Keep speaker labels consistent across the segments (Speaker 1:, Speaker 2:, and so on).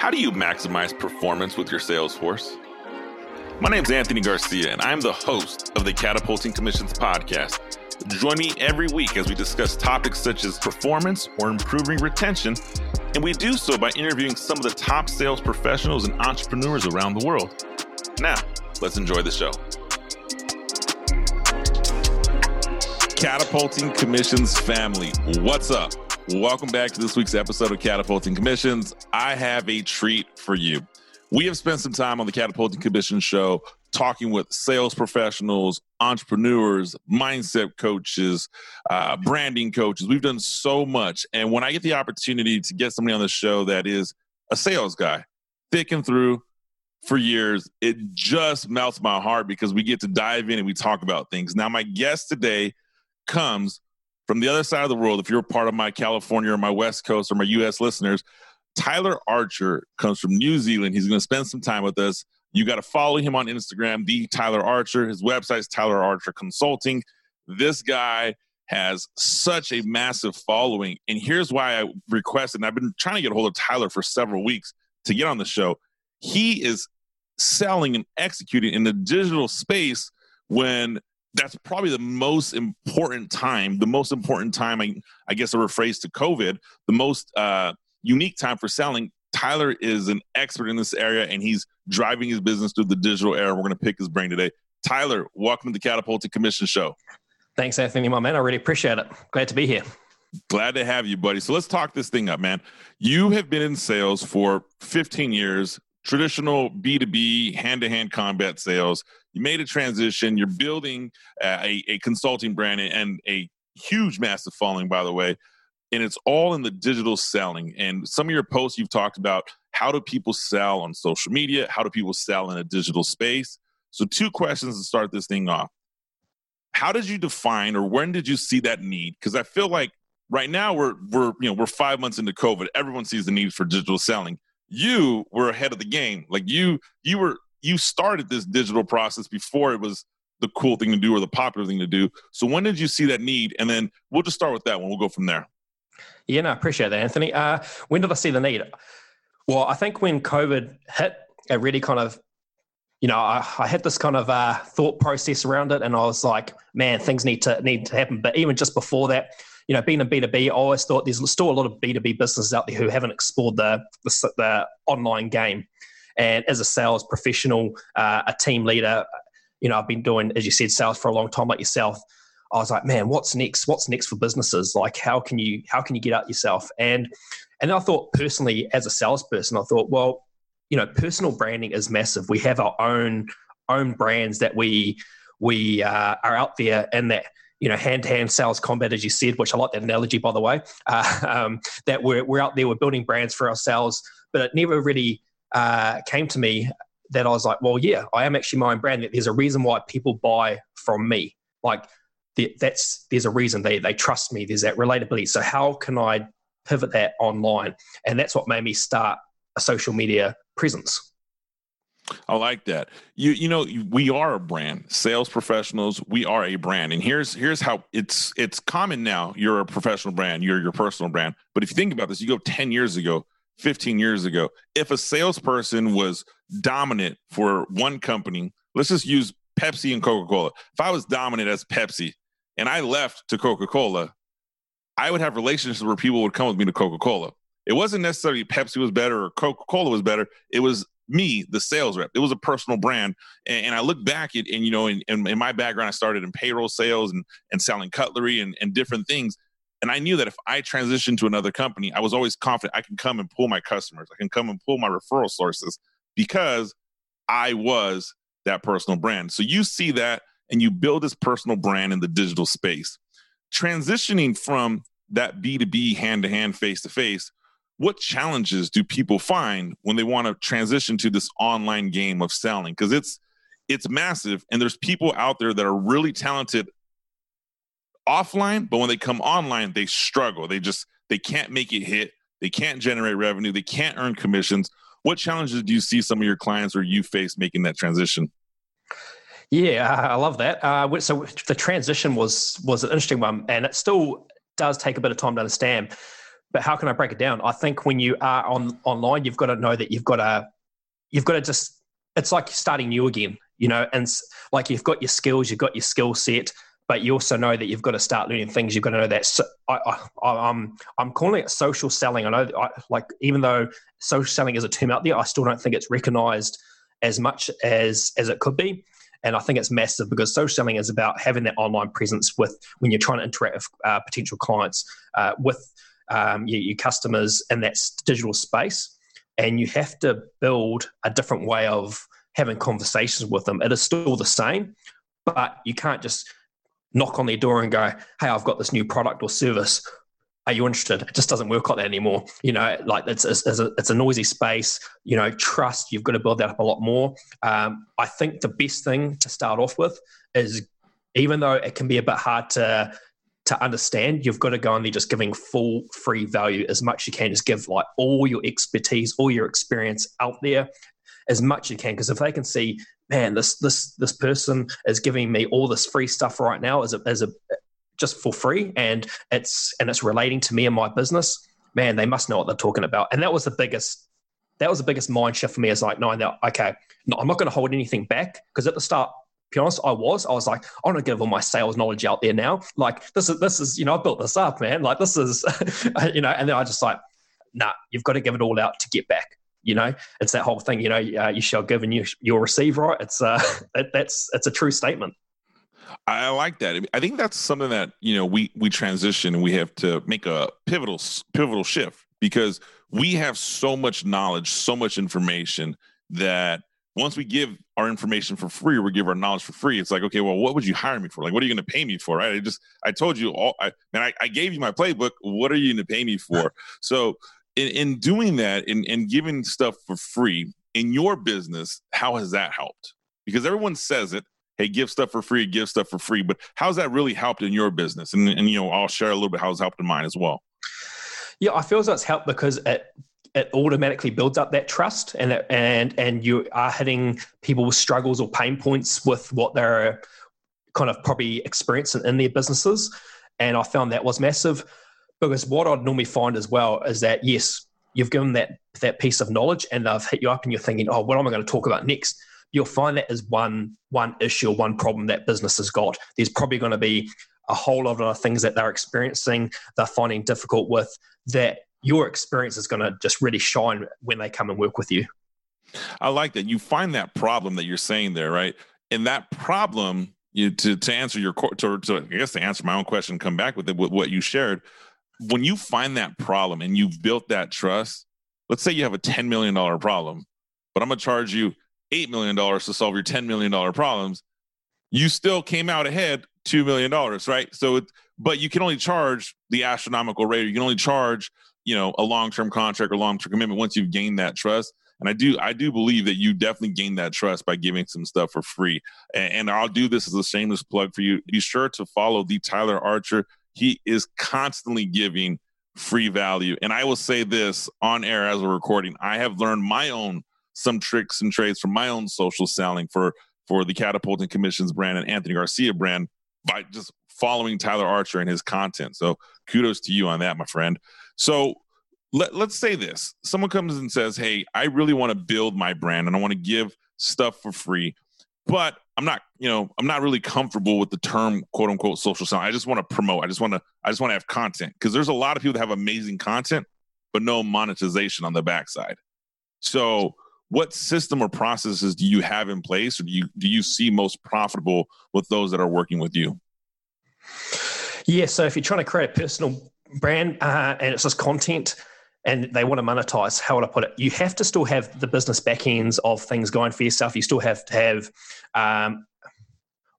Speaker 1: How do you maximize performance with your sales force? My name is Anthony Garcia, and I'm the host of the Catapulting Commissions podcast. Join me every week as we discuss topics such as performance or improving retention, and we do so by interviewing some of the top sales professionals and entrepreneurs around the world. Now, let's enjoy the show. Catapulting Commissions family, what's up? Welcome back to this week's episode of Catapulting Commissions. I have a treat for you. We have spent some time on the Catapulting Commissions show talking with sales professionals, entrepreneurs, mindset coaches, uh, branding coaches. We've done so much. And when I get the opportunity to get somebody on the show that is a sales guy, thick and through for years, it just melts my heart because we get to dive in and we talk about things. Now, my guest today comes from the other side of the world, if you're part of my California or my West Coast or my US listeners, Tyler Archer comes from New Zealand. He's going to spend some time with us. You got to follow him on Instagram, the Tyler Archer. His website is Tyler Archer Consulting. This guy has such a massive following. And here's why I requested, and I've been trying to get a hold of Tyler for several weeks to get on the show. He is selling and executing in the digital space when that's probably the most important time, the most important time, I, I guess, a rephrase to COVID, the most uh, unique time for selling. Tyler is an expert in this area and he's driving his business through the digital era. We're going to pick his brain today. Tyler, welcome to the Catapulting Commission Show.
Speaker 2: Thanks, Anthony, my man. I really appreciate it. Glad to be here.
Speaker 1: Glad to have you, buddy. So let's talk this thing up, man. You have been in sales for 15 years, traditional B2B, hand to hand combat sales you made a transition. You're building a, a consulting brand and a huge massive following by the way and it's all in the digital selling. And some of your posts you've talked about how do people sell on social media? How do people sell in a digital space? So two questions to start this thing off. How did you define or when did you see that need? Because i feel like right now we're we're you know we're five months into covid. Everyone sees the need for digital selling. You were ahead of the game. Like you you were you started this digital process before it was the cool thing to do or the popular thing to do. So when did you see that need? And then we'll just start with that one. We'll go from there.
Speaker 2: Yeah, no, I appreciate that, Anthony. Uh, when did I see the need? Well, I think when COVID hit, it really kind of, you know, I, I had this kind of uh, thought process around it, and I was like, man, things need to need to happen. But even just before that, you know, being a B2B, I always thought there's still a lot of B2B businesses out there who haven't explored the, the, the online game. And as a sales professional, uh, a team leader, you know, I've been doing, as you said, sales for a long time, like yourself. I was like, man, what's next? What's next for businesses? Like, how can you how can you get out yourself? And and I thought personally, as a salesperson, I thought, well, you know, personal branding is massive. We have our own own brands that we we uh, are out there in that you know hand to hand sales combat, as you said, which I like that analogy by the way. Uh, um, that we're we're out there, we're building brands for ourselves, but it never really uh, came to me that I was like, well, yeah, I am actually my own brand. There's a reason why people buy from me. Like that's there's a reason they they trust me. There's that relatability. So how can I pivot that online? And that's what made me start a social media presence.
Speaker 1: I like that. You you know we are a brand. Sales professionals, we are a brand. And here's here's how it's it's common now. You're a professional brand. You're your personal brand. But if you think about this, you go 10 years ago, 15 years ago. If a salesperson was dominant for one company, let's just use Pepsi and Coca Cola. If I was dominant as Pepsi and I left to Coca Cola, I would have relationships where people would come with me to Coca Cola. It wasn't necessarily Pepsi was better or Coca Cola was better. It was me, the sales rep. It was a personal brand. And, and I look back at, and you know, in, in, in, my background, I started in payroll sales and, and selling cutlery and, and different things. And I knew that if I transitioned to another company, I was always confident I can come and pull my customers. I can come and pull my referral sources because I was that personal brand. So you see that and you build this personal brand in the digital space. Transitioning from that B2B hand to hand, face to face, what challenges do people find when they want to transition to this online game of selling? Because it's it's massive and there's people out there that are really talented offline, but when they come online, they struggle. They just they can't make it hit. They can't generate revenue. They can't earn commissions. What challenges do you see some of your clients or you face making that transition?
Speaker 2: Yeah, I love that. Uh, so the transition was was an interesting one, and it still does take a bit of time to understand. but how can I break it down? I think when you are on online, you've got to know that you've got to you've got to just it's like starting new again, you know, and like you've got your skills, you've got your skill set, but you also know that you've got to start learning things. You've got to know that. So I, I, am I'm, I'm calling it social selling. I know, I, like even though social selling is a term out there, I still don't think it's recognised as much as as it could be. And I think it's massive because social selling is about having that online presence with when you're trying to interact with uh, potential clients, uh, with um, your, your customers in that digital space. And you have to build a different way of having conversations with them. It is still the same, but you can't just knock on their door and go, "Hey, I've got this new product or service. Are you interested?" It just doesn't work like that anymore. You know, like it's it's, it's, a, it's a noisy space. You know, trust. You've got to build that up a lot more. Um, I think the best thing to start off with is, even though it can be a bit hard to to understand, you've got to go in there just giving full free value as much as you can. Just give like all your expertise, all your experience out there as much as you can. Because if they can see man, this this this person is giving me all this free stuff right now as a as a just for free, and it's and it's relating to me and my business. Man, they must know what they're talking about. And that was the biggest that was the biggest mind shift for me. Is like knowing that okay, no, I'm not going to hold anything back because at the start be honest, I was. I was like, I'm gonna give all my sales knowledge out there now. Like this is this is, you know, I built this up, man. Like this is you know, and then I just like, nah, you've got to give it all out to get back you know it's that whole thing you know uh, you shall give and you you'll receive right it's uh that, that's it's a true statement
Speaker 1: I like that. I think that's something that you know we we transition and we have to make a pivotal pivotal shift because we have so much knowledge, so much information that once we give our information for free or we give our knowledge for free, it's like, okay, well, what would you hire me for? Like, what are you going to pay me for? Right? I just I told you all. I man, I, I gave you my playbook. What are you going to pay me for? so in, in doing that and, giving stuff for free in your business, how has that helped? Because everyone says it, hey, give stuff for free, give stuff for free. But how's that really helped in your business? And, and you know, I'll share a little bit how it's helped in mine as well.
Speaker 2: Yeah, I feel as though it's helped because it it automatically builds up that trust and it, and and you are hitting people with struggles or pain points with what they're kind of probably experiencing in their businesses. And I found that was massive. Because what I'd normally find as well is that yes, you've given that that piece of knowledge and they've hit you up and you're thinking, oh, what am I going to talk about next? You'll find that is one one issue or one problem that business has got. There's probably going to be a whole lot of things that they're experiencing, they're finding difficult with that your experience is going to just really shine when they come and work with you.
Speaker 1: I like that. You find that problem that you're saying there, right? And that problem, you to to answer your to, to I guess to answer my own question, come back with it with what you shared when you find that problem and you've built that trust, let's say you have a $10 million problem, but I'm going to charge you $8 million to solve your $10 million problems. You still came out ahead $2 million, right? So, it, but you can only charge the astronomical rate. You can only charge, you know, a long-term contract or long-term commitment once you've gained that trust. And I do, I do believe that you definitely gain that trust by giving some stuff for free. And, and I'll do this as a shameless plug for you. Be sure to follow the Tyler Archer he is constantly giving free value. And I will say this on air as we're recording, I have learned my own some tricks and trades from my own social selling for for the Catapulting Commissions brand and Anthony Garcia brand by just following Tyler Archer and his content. So kudos to you on that, my friend. So let, let's say this someone comes and says, Hey, I really want to build my brand and I want to give stuff for free but I'm not, you know, I'm not really comfortable with the term quote unquote social selling. I just want to promote. I just want to, I just want to have content because there's a lot of people that have amazing content, but no monetization on the backside. So, what system or processes do you have in place, or do you do you see most profitable with those that are working with you?
Speaker 2: Yeah, so if you're trying to create a personal brand uh, and it's just content, and they want to monetize, how would I put it? You have to still have the business back ends of things going for yourself. You still have to have um,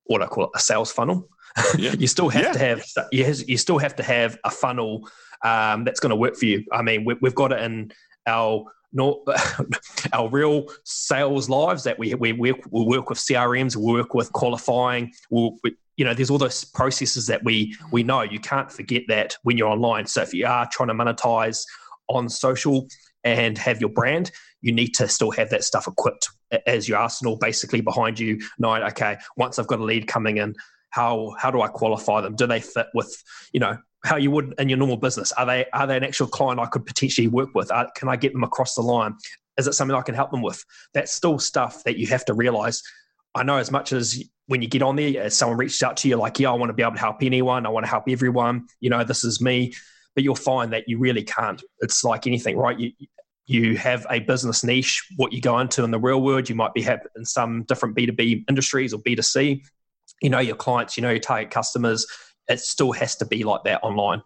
Speaker 2: what I call it, a sales funnel. Yeah. you still have yeah. to have you, you still have to have a funnel um, that's going to work for you. I mean, we, have got it in our our real sales lives that we we work, we work with CRMs, we work with qualifying. We'll, we, you know, there's all those processes that we we know. You can't forget that when you're online. So if you are trying to monetize on social and have your brand, you need to still have that stuff equipped as your arsenal basically behind you. Knowing, okay, once I've got a lead coming in, how how do I qualify them? Do they fit with, you know, how you would in your normal business. Are they are they an actual client I could potentially work with? Are, can I get them across the line? Is it something I can help them with? That's still stuff that you have to realize. I know as much as when you get on there, someone reaches out to you, like, yeah, I want to be able to help anyone. I want to help everyone. You know, this is me. But you'll find that you really can't. It's like anything, right? You, you have a business niche, what you go into in the real world. You might be in some different B2B industries or B2C. You know your clients, you know your target customers. It still has to be like that online.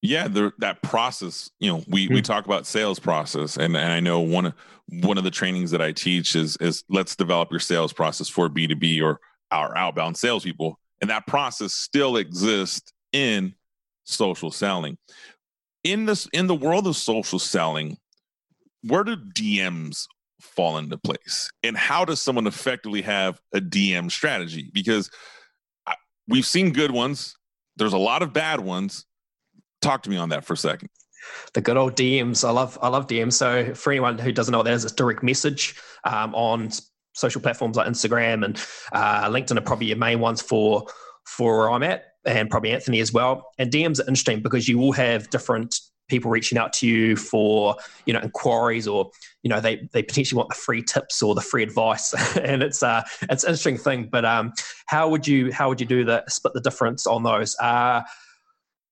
Speaker 1: Yeah, the, that process. You know, we mm-hmm. we hmm. talk about sales process, and, and I know one one of the trainings that I teach is is let's develop your sales process for B two B or our outbound salespeople, and that process still exists in social selling in this in the world of social selling, where do DMs fall into place, and how does someone effectively have a DM strategy? Because I, we've seen good ones. There's a lot of bad ones. Talk to me on that for a second
Speaker 2: the good old DMs. I love I love DMs. So for anyone who doesn't know what that is, it's direct message um, on social platforms like Instagram and uh, LinkedIn are probably your main ones for for where I'm at and probably Anthony as well. And DMs are interesting because you will have different people reaching out to you for you know inquiries or you know they they potentially want the free tips or the free advice and it's uh it's an interesting thing but um how would you how would you do that split the difference on those uh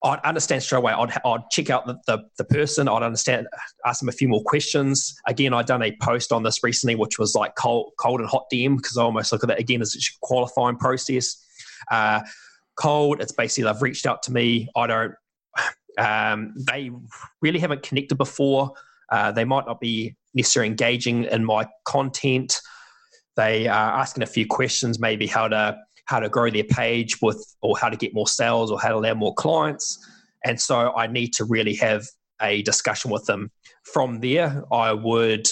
Speaker 2: I'd understand straight away. I'd, I'd check out the, the, the, person. I'd understand, ask them a few more questions. Again, I'd done a post on this recently, which was like cold, cold and hot DM because I almost look at that again as a qualifying process. Uh, cold. It's basically they've reached out to me. I don't. Um, they really haven't connected before. Uh, they might not be necessarily engaging in my content. They are asking a few questions, maybe how to how to grow their page with, or how to get more sales, or how to land more clients. And so I need to really have a discussion with them. From there, I would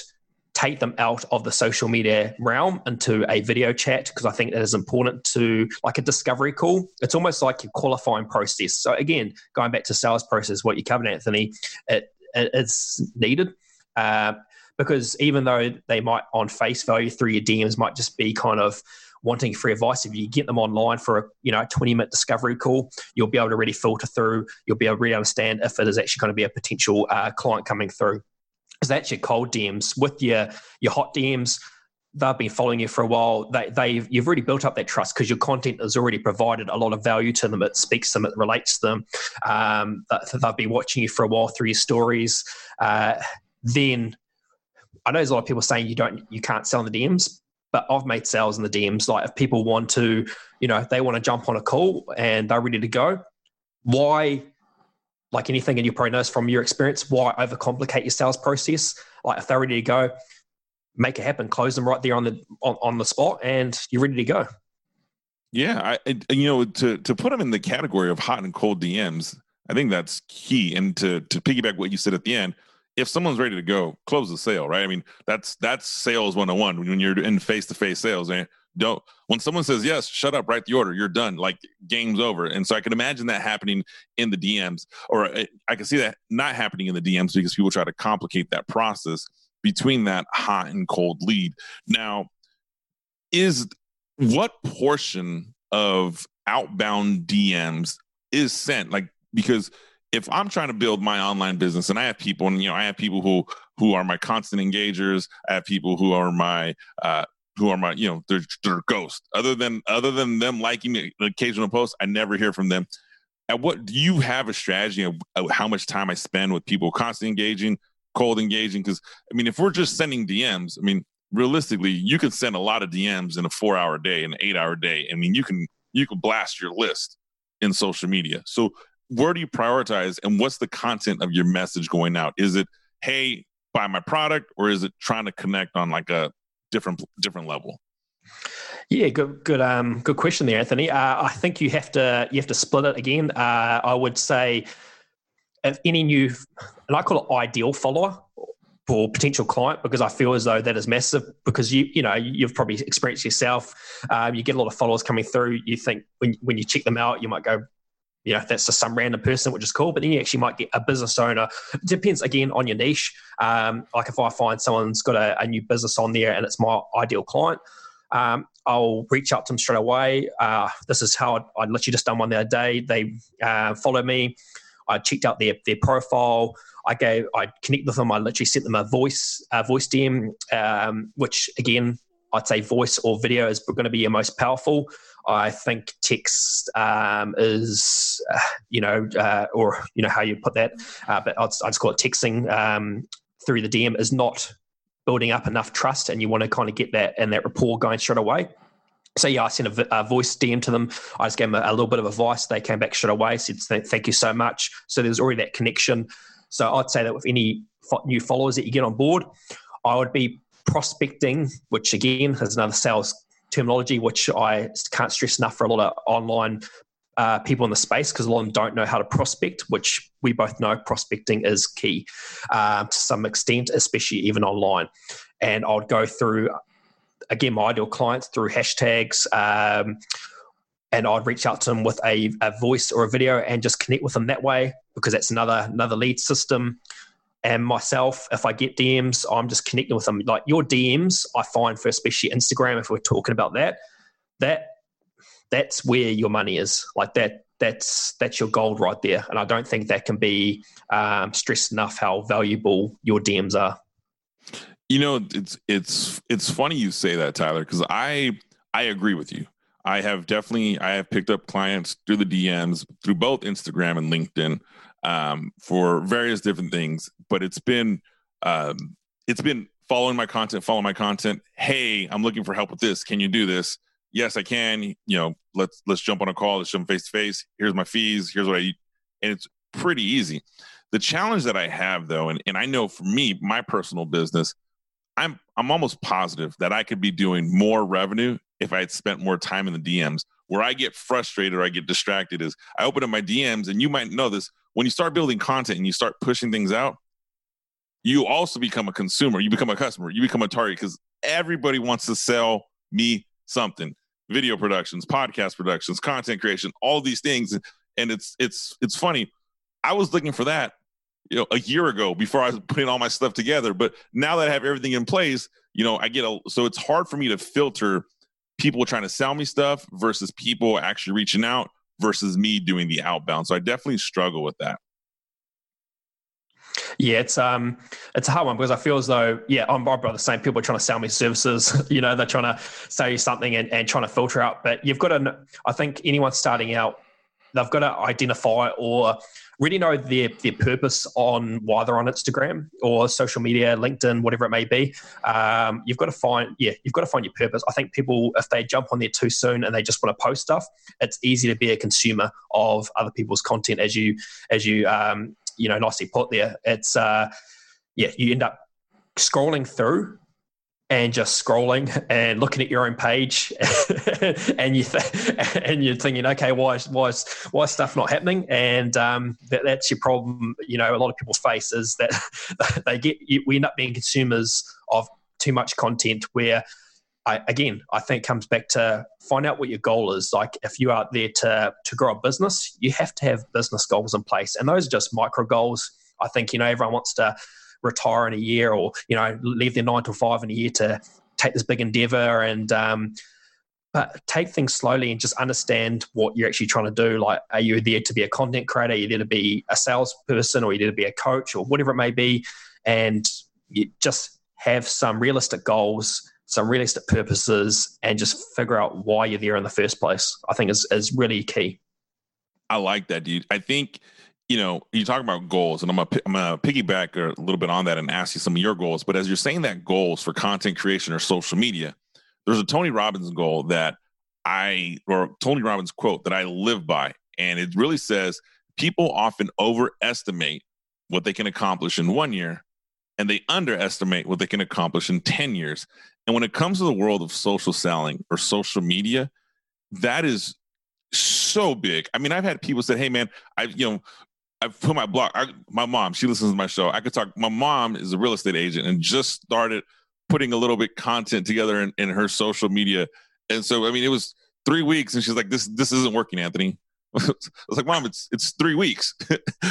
Speaker 2: take them out of the social media realm into a video chat because I think that is important to like a discovery call. It's almost like a qualifying process. So again, going back to sales process, what you covered, Anthony, it, it it's needed. Uh, because even though they might on face value through your DMs might just be kind of wanting free advice, if you get them online for a you know 20 minute discovery call, you'll be able to really filter through. You'll be able to really understand if it is actually going to be a potential uh, client coming through that's your cold DMs. With your your hot DMs, they've been following you for a while. They they you've already built up that trust because your content has already provided a lot of value to them. It speaks to them. It relates to them. Um, they've been watching you for a while through your stories. Uh, then I know there's a lot of people saying you don't you can't sell in the DMs, but I've made sales in the DMs. Like if people want to, you know, they want to jump on a call and they're ready to go. Why like anything and in your pronos from your experience, why overcomplicate your sales process? Like if they're ready to go, make it happen, close them right there on the on, on the spot, and you're ready to go.
Speaker 1: Yeah, I, you know, to to put them in the category of hot and cold DMs, I think that's key. And to to piggyback what you said at the end, if someone's ready to go, close the sale, right? I mean, that's that's sales one on one when you're in face to face sales, man don't when someone says yes shut up write the order you're done like game's over. And so i can imagine that happening in the dms or uh, i can see that not happening in the dms because people try to complicate that process between that hot and cold lead. Now is what portion of outbound dms is sent? Like because if i'm trying to build my online business and i have people and you know i have people who who are my constant engagers i have people who are my uh, who are my you know they're, they're ghosts. Other than other than them liking the occasional post i never hear from them. At what do you have a strategy of, of how much time i spend with people constantly engaging cold engaging? Because i mean if we're just sending dms i mean realistically you can send a lot of dms in a four hour day an eight hour day. I mean you can you can blast your list in social media. So where do you prioritize and what's the content of your message going out? Is it hey buy my product or is it trying to connect on like a different different level?
Speaker 2: Yeah, good, good, um, good question there, Anthony. Uh, I think you have to you have to split it again. Uh, I would say if any new, and I call it ideal follower or potential client because I feel as though that is massive because you you know you've probably experienced yourself. Um, you get a lot of followers coming through. You think when when you check them out, you might go, you know, if that's just some random person, which is cool. But then you actually might get a business owner. It depends again on your niche. Um, like if I find someone's got a, a, new business on there and it's my ideal client, um, I'll reach out to them straight away. Uh, this is how I, I literally just done one the other day. They uh, follow me. I checked out their their profile. I gave I connect with them. I literally sent them a voice a voice DM, um, which again I'd say voice or video is going to be your most powerful. I think text um, is, uh, you know, uh, or you know how you put that, uh, but I'd, just call it texting um, through the DM is not building up enough trust, and you want to kind of get that and that rapport going straight away. So yeah, I sent a, a, voice DM to them. I just gave them a, a, little bit of advice. They came back straight away, said thank you so much. So there's already that connection. So I'd say that with any new followers that you get on board, I would be prospecting, which again is another sales terminology, which I can't stress enough for a lot of online uh, people in the space because a lot of them don't know how to prospect, which we both know prospecting is key uh, to some extent, especially even online. And I would go through, again, my ideal clients through hashtags. Um, and I'd reach out to them with a, a voice or a video and just connect with them that way because that's another another lead system and myself, if I get DMs, I'm just connecting with them. Like your DMs, I find for especially Instagram, if we're talking about that, that that's where your money is. Like that, that's that's your gold right there. And I don't think that can be um, stressed enough how valuable your DMs are.
Speaker 1: You know, it's it's it's funny you say that, Tyler, because I I agree with you. I have definitely I have picked up clients through the DMs through both Instagram and LinkedIn um, for various different things. But it's been um, it's been following my content, following my content. Hey, I'm looking for help with this. Can you do this? Yes, I can. You know, let's let's jump on a call. Let's jump face to face. Here's my fees. Here's what I eat, and it's pretty easy. The challenge that I have though, and, and I know for me, my personal business, I'm I'm almost positive that I could be doing more revenue if I had spent more time in the DMs. Where I get frustrated or I get distracted is I open up my DMs, and you might know this when you start building content and you start pushing things out, you also become a consumer. You become a customer. You become a target because everybody wants to sell me something. Video productions, podcast productions, content creation, all these things, and it's it's it's funny. I was looking for that, you know, a year ago before I was putting all my stuff together. But now that I have everything in place, you know, I get a so it's hard for me to filter people trying to sell me stuff versus people actually reaching out versus me doing the outbound. So I definitely struggle with that.
Speaker 2: Yeah, it's um, it's a hard one because I feel as though yeah, I'm about the same. People are trying to sell me services. you know, they're trying to sell you something and, and trying to filter out. But you've got to. I think anyone starting out, they've got to identify or really know their their purpose on why they're on Instagram or social media, LinkedIn, whatever it may be. Um, you've got to find yeah, you've got to find your purpose. I think people if they jump on there too soon and they just want to post stuff, it's easy to be a consumer of other people's content as you as you um, you know nicely put there. It's uh, yeah, you end up scrolling through and just scrolling and looking at your own page and you th- and you're thinking okay why is why is why is stuff not happening? And um, that, that's your problem you know a lot of people face is that they get we end up being consumers of too much content where I, again i think comes back to find out what your goal is. Like if you are there to to grow a business you have to have business goals in place. And those are just micro goals. I think you know everyone wants to retire in a year or you know leave their nine to five in a year to take this big endeavor and um, but take things slowly and just understand what you're actually trying to do. Like, are you there to be a content creator? Are you there to be a salesperson, or are you there to be a coach, or whatever it may be? And you just have some realistic goals, some realistic purposes, and just figure out why you're there in the first place. I think is is really key.
Speaker 1: I like that, dude. I think you know, you talk about goals, and I'm gonna I'm gonna piggyback a little bit on that and ask you some of your goals. But as you're saying that goals for content creation or social media, there's a Tony Robbins goal that I or Tony Robbins quote that I live by, and it really says people often overestimate what they can accomplish in one year, and they underestimate what they can accomplish in ten years. And when it comes to the world of social selling or social media, that is so big. I mean, I've had people say, "Hey, man, I you know I put my blog. I, my mom, she listens to my show. I could talk. My mom is a real estate agent and just started putting a little bit content together in, in her social media. And so, I mean, it was three weeks, and she's like, "This this isn't working, Anthony." I was like, "Mom, it's it's three weeks.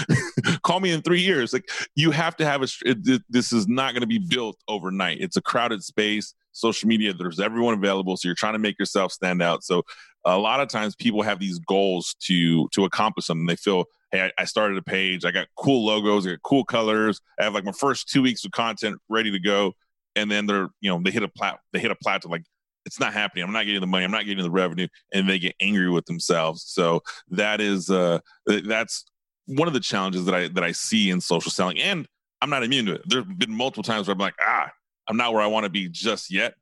Speaker 1: Call me in three years." Like, you have to have a. It, this is not going to be built overnight. It's a crowded space. Social media, there's everyone available. So you're trying to make yourself stand out. So a lot of times people have these goals to to accomplish something. They feel, hey, I, I started a page, I got cool logos, I got cool colors, I have like my first two weeks of content ready to go, and then they're you know they hit a plat they hit a plateau like it's not happening. I'm not getting the money. I'm not getting the revenue, and they get angry with themselves. So that is uh, that's one of the challenges that I that I see in social selling, and I'm not immune to it. There's been multiple times where I'm like, ah, I'm not where I want to be just yet,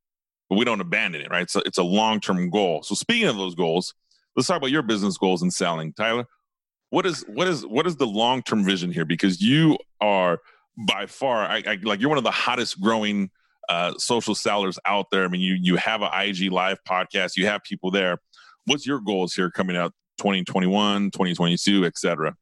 Speaker 1: but we don't abandon it, right? So it's a long term goal. So speaking of those goals, let's talk about your business goals and selling, Tyler. What is what is what is the long term vision here? Because you are by far, I, I like you're one of the hottest growing uh, social sellers out there. I mean, you you have an IG live podcast, you have people there. What's your goals here coming out 2021, 2022, etc.?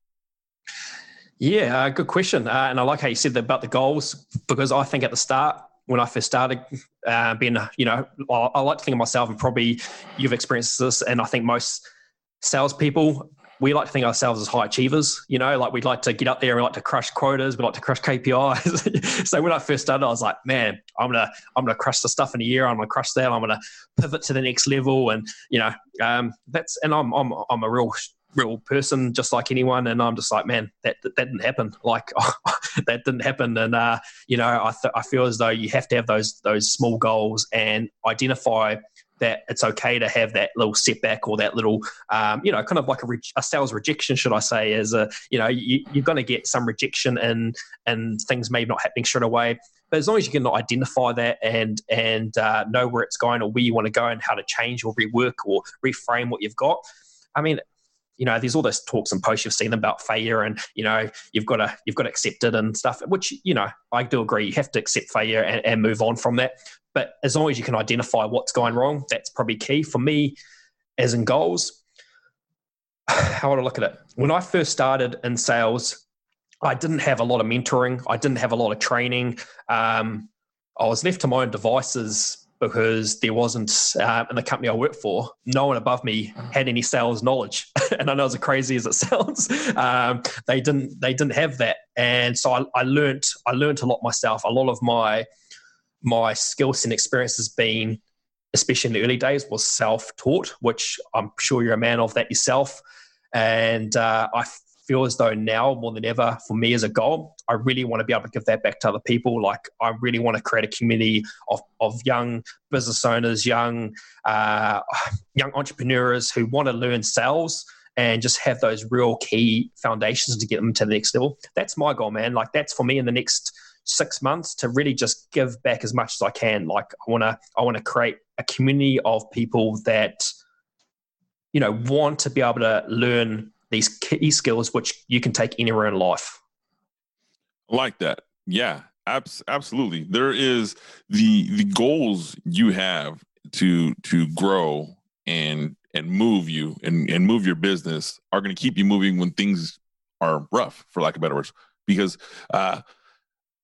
Speaker 2: Yeah, uh, good question. Uh, and I like how you said that about the goals because I think at the start, when I first started uh, being, you know, I, I like to think of myself and probably you've experienced this, and I think most salespeople we like to think ourselves as high achievers, you know, like we'd like to get up there and we like to crush quotas, we like to crush KPIs. so when I first started, I was like, man, I'm gonna I'm gonna crush the stuff in a year, I'm gonna crush that, I'm gonna pivot to the next level. And, you know, um, that's and I'm I'm I'm a real real person just like anyone. And i'm just like man that that, that didn't happen. Like that didn't happen. And uh, you know I, th- I feel as though you have to have those those small goals and identify that it's okay to have that little setback or that little, um, you know, kind of like a, re- a, sales rejection, should I say, as a, you know, you, are going to get some rejection and and things may not happening straight away. But as long as you can identify that and and uh, know where it's going or where you want to go and how to change or rework or reframe what you've got, I mean, you know, there's all those talks and posts you've seen about failure, and you know, you've got to you've got to accept it and stuff. Which you know, I do agree. You have to accept failure and, and move on from that. But as long as you can identify what's going wrong, that's probably key for me. As in goals, how would I look at it? When I first started in sales, I didn't have a lot of mentoring. I didn't have a lot of training. Um, I was left to my own devices because there wasn't uh, in the company I worked for, no one above me had any sales knowledge. and I know as crazy as it sounds, um, they didn't they didn't have that. And so I, I learned I learned a lot myself. A lot of my my skills and experience has been, especially in the early days, was self taught, which I'm sure you're a man of that yourself. And uh, I feel as though now more than ever for me as a goal i really want to be able to give that back to other people. Like i really want to create a community of, of young business owners young uh, young entrepreneurs who want to learn sales and just have those real key foundations to get them to the next level. That's my goal man. Like that's for me in the next six months to really just give back as much as i can. Like i want to i want to create a community of people that you know want to be able to learn these key skills which you can take anywhere in life.
Speaker 1: I like that. Yeah, abs- absolutely. There is the the goals you have to to grow and and move you and, and move your business are going to keep you moving when things are rough, for lack of better words. Because uh,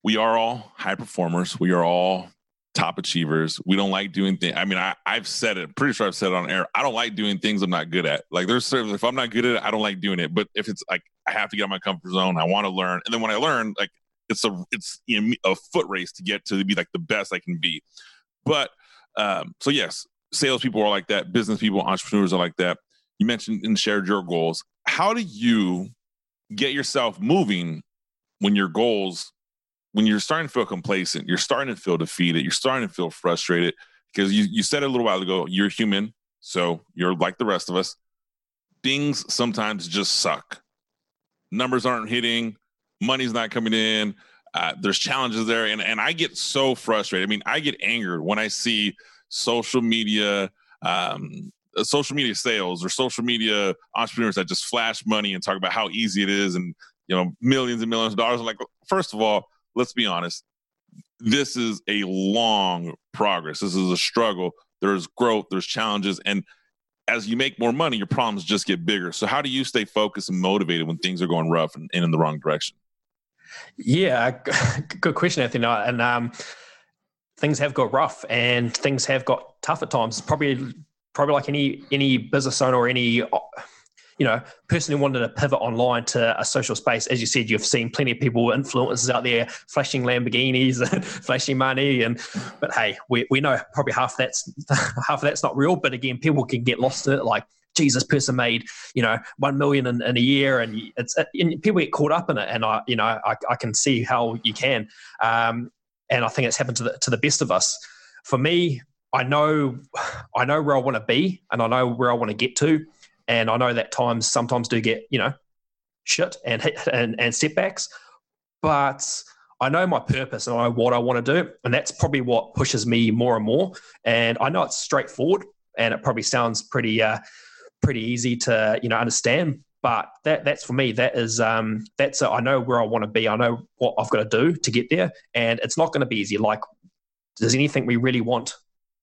Speaker 1: we are all high performers. We are all top achievers. We don't like doing things. I mean, I, I've said it, pretty sure I've said it on air. I don't like doing things I'm not good at. Like there's certain, if I'm not good at it, I don't like doing it. But if it's like, I have to get out my comfort zone, I want to learn. And then when I learn, like it's a, it's a foot race to get to be like the best I can be. But, um, so yes, salespeople are like that. Business people, entrepreneurs are like that. You mentioned and shared your goals. How do you get yourself moving when your goals when you're starting to feel complacent, you're starting to feel defeated, you're starting to feel frustrated because you, you said a little while ago, you're human. So you're like the rest of us. Things sometimes just suck. Numbers aren't hitting, money's not coming in. Uh, there's challenges there. And, and I get so frustrated. I mean, I get angered when I see social media, um, social media sales or social media entrepreneurs that just flash money and talk about how easy it is and, you know, millions and millions of dollars. I'm like, first of all, let's be honest, this is a long progress. This is a struggle. There's growth, there's challenges. And as you make more money, your problems just get bigger. So, how do you stay focused and motivated when things are going rough and, and in the wrong direction?
Speaker 2: Yeah, good question, Anthony. And um, things have got rough and things have got tough at times. Probably, probably like any any business owner or any you know, personally wanted to pivot online to a social space. As you said, you've seen plenty of people, influencers out there, flashing Lamborghinis and flashing money. And but hey, we, we know probably half that's half of that's not real. But again, people can get lost in it. Like, Jesus, person made you know one million in, in a year, and it's and people get caught up in it. And I, you know, I, I can see how you can. Um, and I think it's happened to the to the best of us. For me, I know I know where I want to be, and I know where I want to get to and I know that times sometimes do get, you know, shit and and, and setbacks. But I know my purpose and I know what I want to do. And that's probably what pushes me more and more. And I know it's straightforward and it probably sounds pretty uh, pretty easy to, you know, understand. But that that's for me, that is um that's a, I know where I want to be. I know what I've got to do to get there. And it's not going to be easy. Like does anything we really want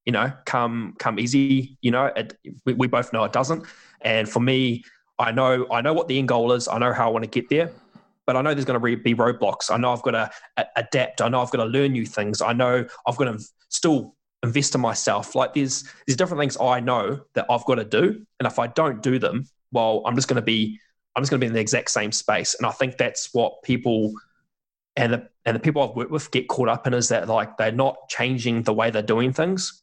Speaker 2: you know come come easy you know it, we, we both know it doesn't and for me, I know I know what the end goal is. I know how I want to get there, but I know there's going to be roadblocks. I know I've got to adapt. I know I've got to learn new things. I know I've got to still invest in myself. Like there's there's different things I know that I've got to do, and if I don't do them, well, I'm just going to be I'm just going to be in the exact same space. And I think that's what people and the and the people I've worked with get caught up in is that like they're not changing the way they're doing things,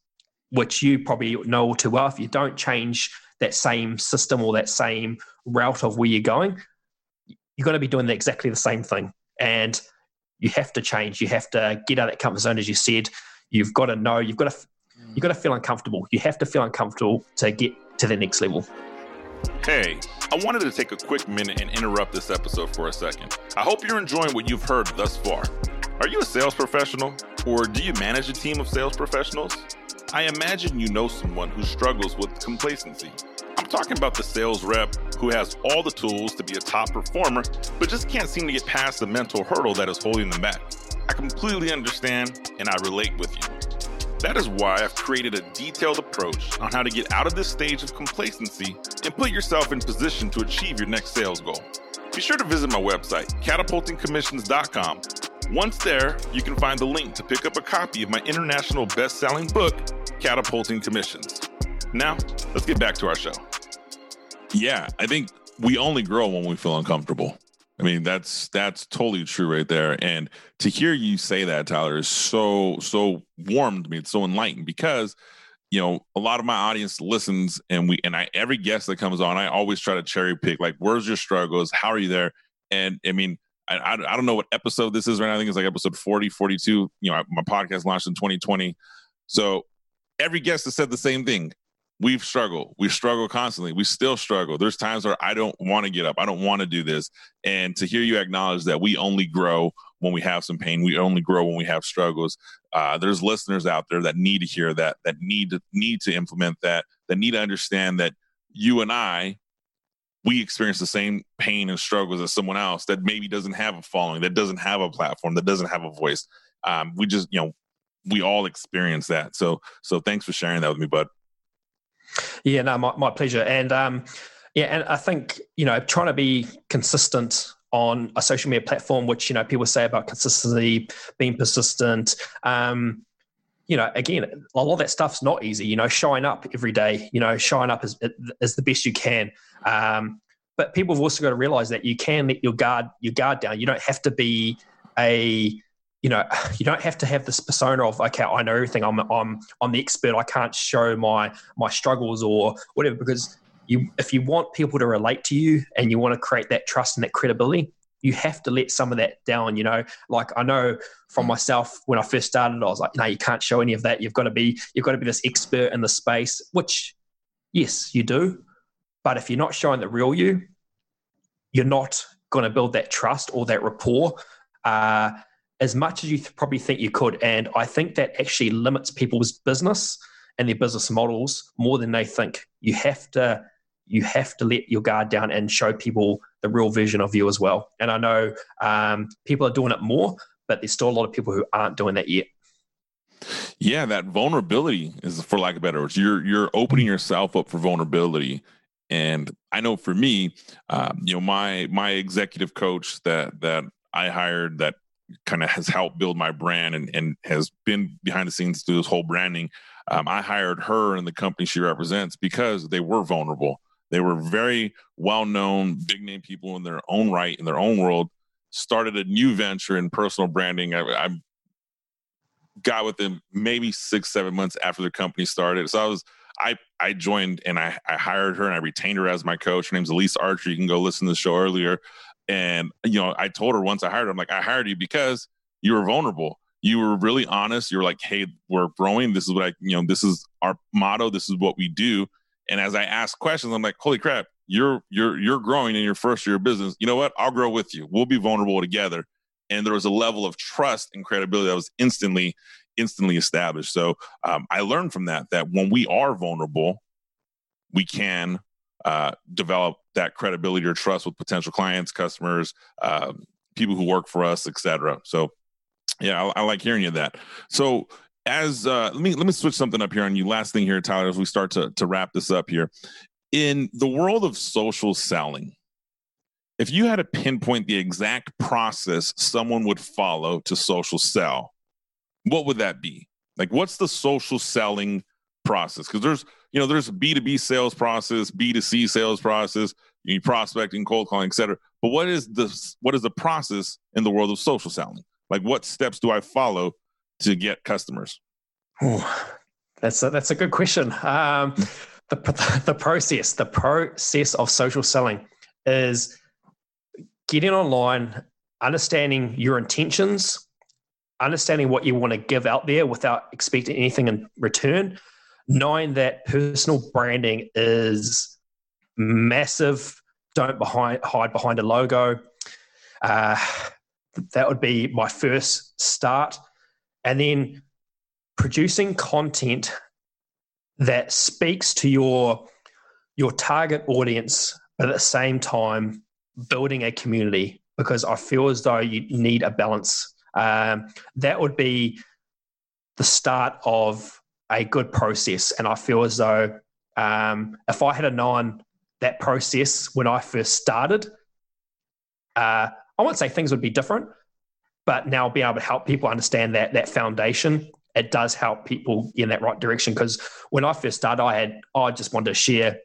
Speaker 2: which you probably know all too well. If you don't change that same system or that same route of where you're going, you're going to be doing exactly the same thing. And you have to change. You have to get out of that comfort zone, as you said. You've got to know. You've got to. You've got to feel uncomfortable. You have to feel uncomfortable to get to the next level.
Speaker 1: Hey, I wanted to take a quick minute and interrupt this episode for a second. I hope you're enjoying what you've heard thus far. Are you a sales professional, or do you manage a team of sales professionals? I imagine you know someone who struggles with complacency. I'm talking about the sales rep who has all the tools to be a top performer, but just can't seem to get past the mental hurdle that is holding them back. I completely understand and I relate with you. That is why I've created a detailed approach on how to get out of this stage of complacency and put yourself in position to achieve your next sales goal. Be sure to visit my website, catapultingcommissions.com. Once there, you can find the link to pick up a copy of my international best selling book, catapulting commissions. Now, let's get back to our show. Yeah, I think we only grow when we feel uncomfortable. I mean, that's that's totally true right there. And to hear you say that, Tyler, is so so warmed me. It's so enlightened because you know a lot of my audience listens, and we and I every guest that comes on, I always try to cherry pick like, where's your struggles? How are you there? And I mean, I, I, I don't know what episode this is right now. I think it's like episode 40, 42. You know, my podcast launched in 2020. So every guest has said the same thing. We've struggled. We struggle constantly. We still struggle. There's times where I don't want to get up. I don't want to do this. And to hear you acknowledge that we only grow when we have some pain. We only grow when we have struggles. Uh, there's listeners out there that need to hear that, that need to need to implement that, that need to understand that you and I, we experience the same pain and struggles as someone else that maybe doesn't have a following, that doesn't have a platform, that doesn't have a voice. Um, we just, you know, we all experience that. So so thanks for sharing that with me, bud.
Speaker 2: Yeah, no, my, my pleasure. And um, yeah, and I think you know trying to be consistent on a social media platform, which you know people say about consistency, being persistent. Um, you know, again, a lot of that stuff's not easy. You know, showing up every day. You know, showing up as is the best you can. Um, but people have also got to realize that you can let your guard your guard down. You don't have to be a you know, you don't have to have this persona of okay, I know everything. I'm I'm I'm the expert. I can't show my my struggles or whatever because you if you want people to relate to you and you want to create that trust and that credibility, you have to let some of that down. You know, like I know from myself when I first started, I was like, no, you can't show any of that. You've got to be you've got to be this expert in the space, which yes, you do. But if you're not showing the real you, you're not going to build that trust or that rapport. Uh, as much as you th- probably think you could. And I think that actually limits people's business and their business models more than they think. You have to you have to let your guard down and show people the real version of you as well. And I know um, people are doing it more, but there's still a lot of people who aren't doing that yet.
Speaker 1: Yeah, that vulnerability is, for lack of better words, you're you're opening yourself up for vulnerability. And I know for me, um, you know, my my executive coach that that I hired that kind of has helped build my brand and, and has been behind the scenes through this whole branding. Um, I hired her and the company she represents because they were vulnerable. They were very well known, big name people in their own right, in their own world. Started a new venture in personal branding. I, I got with them maybe six, seven months after the company started. So I was, I, I joined and I, I hired her and I retained her as my coach. Her name's Elise Archer. You can go listen to the show earlier. And, you know, I told her once I hired her, I'm like, I hired you because you were vulnerable. You were really honest. You were like, hey, we're growing. This is what I, you know, this is our motto. This is what we do. And as I ask questions, I'm like, holy crap, you're you're you're growing in your first year of business. You know what? I'll grow with you. We'll be vulnerable together. And there was a level of trust and credibility that was instantly instantly established. So um, I learned from that that when we are vulnerable, we can uh, develop that credibility or trust with potential clients, customers, um, people who work for us, etc. So yeah, I, I, like hearing you that. So as uh, let me let me switch something up here on you. Last thing here, Tyler, as we start to to wrap this up here, in the world of social selling, if you had to pinpoint the exact process someone would follow to social sell, what would that be? Like, what's the social selling process? Because there's you know there's B two B sales process, B two C sales process, you prospecting, cold calling, etc. But what is the what is the process in the world of social selling? Like, what steps do I follow to get customers?
Speaker 2: That's a, that's a good question. Um, the, the process, the process of social selling is getting online, understanding your intentions, understanding what you want to give out there without expecting anything in return, knowing that personal branding is massive. Don't behind, hide behind a logo. Uh, that would be my first start and then producing content that speaks to your your target audience but at the same time building a community because i feel as though you need a balance. Um, that would be the start of a good process and i feel as though um, if i had known that process when i first started uh, i won't say things would be different but now being able to help people understand that that foundation it does help people in that right direction. Because when i first started i had i just wanted to share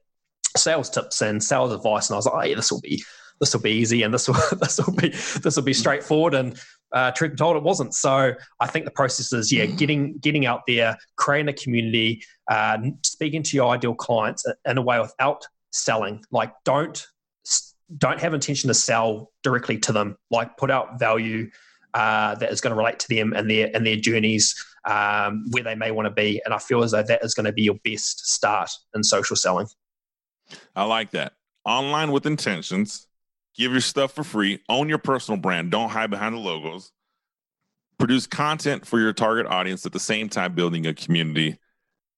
Speaker 2: sales tips and sales advice and i was like oh yeah this will be this will be easy and this will this will be this will be straightforward and uh, truth told it wasn't. So i think the process is yeah getting getting out there creating a community uh, speaking to your ideal clients in a way without selling. Like don't don't have intention to sell directly to them. Like put out value uh, that is going to relate to them and their and their journeys um, where they may want to be. And I feel as though that is going to be your best start in social selling.
Speaker 1: I like that. Online with intentions. Give your stuff for free. Own your personal brand. Don't hide behind the logos. Produce content for your target audience at the same time building a community.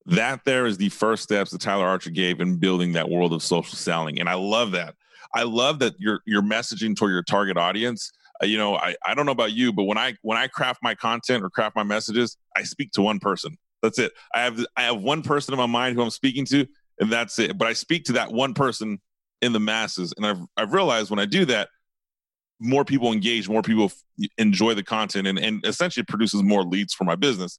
Speaker 1: That there is the first steps that Tyler Archer gave in building that world of social selling. And I love that. I love that you're you're messaging toward your target audience Uh, you know, I, I don't know about you, but when I when I craft my content or craft my messages, I speak to one person. That's it. I have I have one person in my mind who I'm speaking to, and that's it. But I speak to that one person in the masses, and I've I've realized when I do that, more people engage, more people f- enjoy the content, and and essentially produces more leads for my business.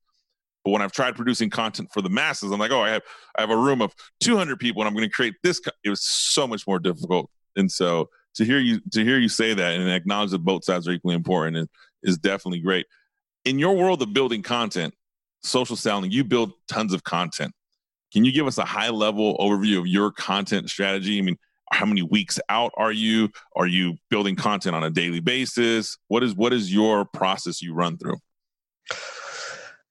Speaker 1: But when I've tried producing content for the masses, I'm like, oh, I have I have a room of 200 people, and I'm going to create this. Co-. It was so much more difficult, and so to hear you to hear you say that and acknowledge that both sides are equally important is, is definitely great. In your world of building content, social selling, you build tons of content. Can you give us a high level overview of your content strategy? I mean, how many weeks out are you? Are you building content on a daily basis? What is what is your process you run through?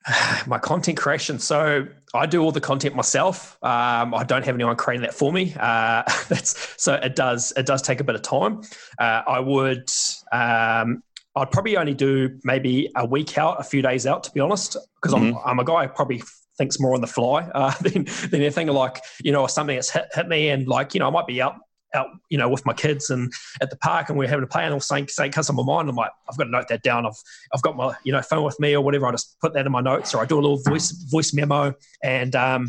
Speaker 2: my content creation. So I do all the content myself. Um, I don't have anyone creating that for me. Uh, that's so it does it does take a bit of time. Uh, I would um, I'd probably only do maybe a week out, a few days out, to be honest, because mm-hmm. I'm, I'm a guy who probably thinks more on the fly uh, than, than anything like you know something that's hit, hit me and like you know I might be out out, you know, with my kids and at the park and we're having a play and all saying, saying comes on my mind. I'm like, I've got to note that down. I've, I've got my, you know, phone with me or whatever. I just put that in my notes or I do a little voice, voice memo. And, um,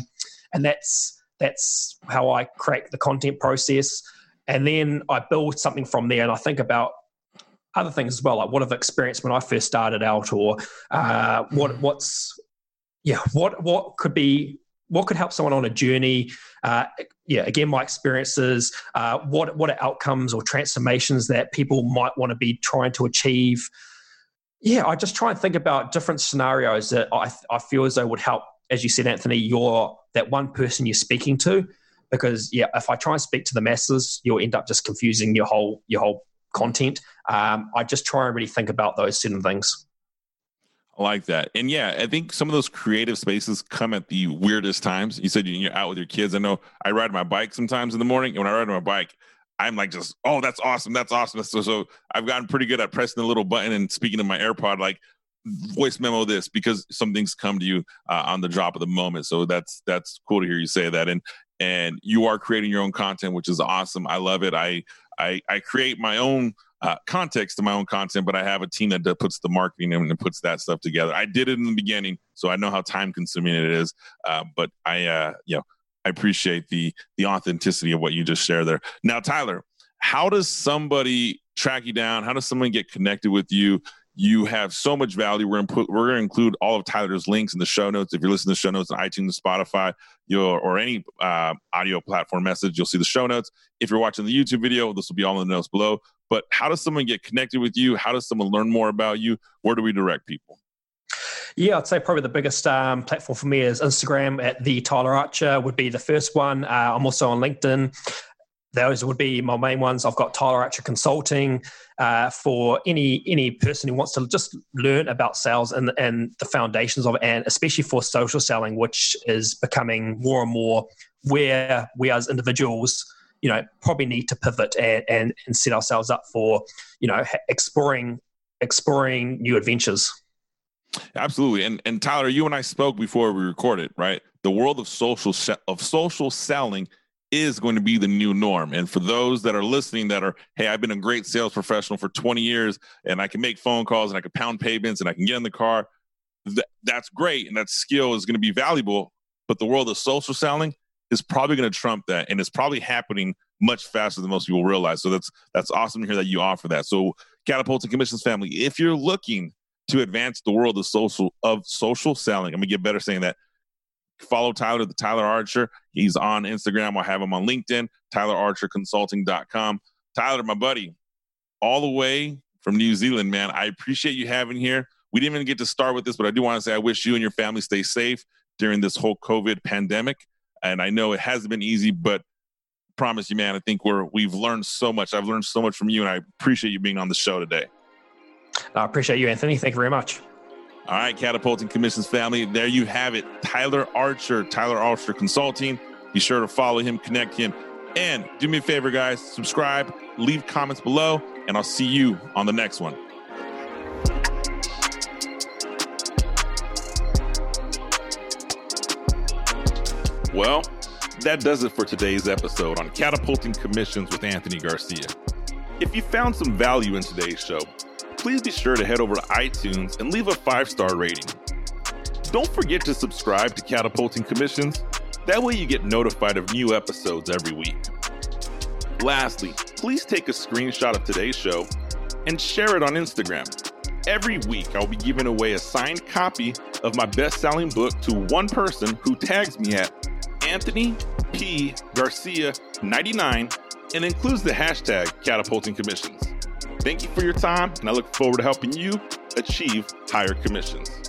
Speaker 2: and that's, that's how I crack the content process. And then I build something from there and I think about other things as well, like what I've experienced when I first started out or, uh, what, what's, yeah, what, what could be, what could help someone on a journey, uh, yeah, again, my experiences, uh, what what are outcomes or transformations that people might want to be trying to achieve. Yeah, I just try and think about different scenarios that I, I feel as though would help, as you said, Anthony, you're that one person you're speaking to. Because yeah, if I try and speak to the masses, you'll end up just confusing your whole your whole content. Um, I just try and really think about those certain things.
Speaker 1: I like that. And yeah, I think some of those creative spaces come at the weirdest times. You said you're out with your kids. I know I ride my bike sometimes in the morning. And when I ride my bike, I'm like just, oh, that's awesome. That's awesome. So, so I've gotten pretty good at pressing the little button and speaking to my AirPod, like voice memo this because some things come to you uh, on the drop of the moment. So that's that's cool to hear you say that. And and you are creating your own content, which is awesome. I love it. I I, I create my own uh, context to my own content, but I have a team that, puts the marketing and puts that stuff together. I did it in the beginning, so I know how time consuming it is. Uh, but I, uh, you know, I appreciate the the authenticity of what you just shared there. Now, Tyler, how does somebody track you down? How does someone get connected with you? You have so much value. We're to put, we're to include all of Tyler's links in the show notes. If you're listening to the show notes on iTunes, Spotify, your or any uh, audio platform message, you'll see the show notes. If you're watching the YouTube video, this will be all in the notes below. But how does someone get connected with you? How does someone learn more about you? Where do we direct people?
Speaker 2: Yeah, I'd say probably the biggest um, platform for me is Instagram at the Tyler Archer would be the first one. Uh, I'm also on LinkedIn those would be my main ones. I've got Tyler Archer Consulting uh, for any any person who wants to just learn about sales and and the foundations of it, and especially for social selling, which is becoming more and more where we as individuals, you know, probably need to pivot and and, and set ourselves up for you know exploring exploring new adventures.
Speaker 1: Absolutely, and and Tyler, you and I spoke before we recorded, right? The world of social of social selling is going to be the new norm. And for those that are listening that are, hey, I've been a great sales professional for 20 years and I can make phone calls and I can pound payments and I can get in the car, th- that's great. And that skill is going to be valuable. But the world of social selling is probably going to trump that. And it's probably happening much faster than most people realize. So that's that's awesome to hear that you offer that. So Catapulting Commissions family, if you're looking to advance the world of social of social selling, I'm gonna get better saying that follow Tyler, the Tyler Archer. He's on Instagram. I'll have him on LinkedIn, tylerarcherconsulting.com. Tyler, my buddy, all the way from New Zealand, man. I appreciate you having here. We didn't even get to start with this, but I do want to say I wish you and your family stay safe during this whole COVID pandemic. And I know it hasn't been easy, but promise you, man, I think we're we've learned so much. I've learned so much from you, and I appreciate you being on the show today.
Speaker 2: I appreciate you, Anthony. Thank you very much.
Speaker 1: All right, Catapulting Commissions family, there you have it. Tyler Archer, Tyler Archer Consulting. Be sure to follow him, connect him, and do me a favor, guys, subscribe, leave comments below, and I'll see you on the next one. Well, that does it for today's episode on Catapulting Commissions with Anthony Garcia. If you found some value in today's show, please be sure to head over to iTunes and leave a five star rating. Don't forget to subscribe to Catapulting Commissions. That way, you get notified of new episodes every week. Lastly, please take a screenshot of today's show and share it on Instagram. Every week, I'll be giving away a signed copy of my best selling book to one person who tags me at Anthony P. Garcia 99 and includes the hashtag catapulting commissions. Thank you for your time, and I look forward to helping you achieve higher commissions.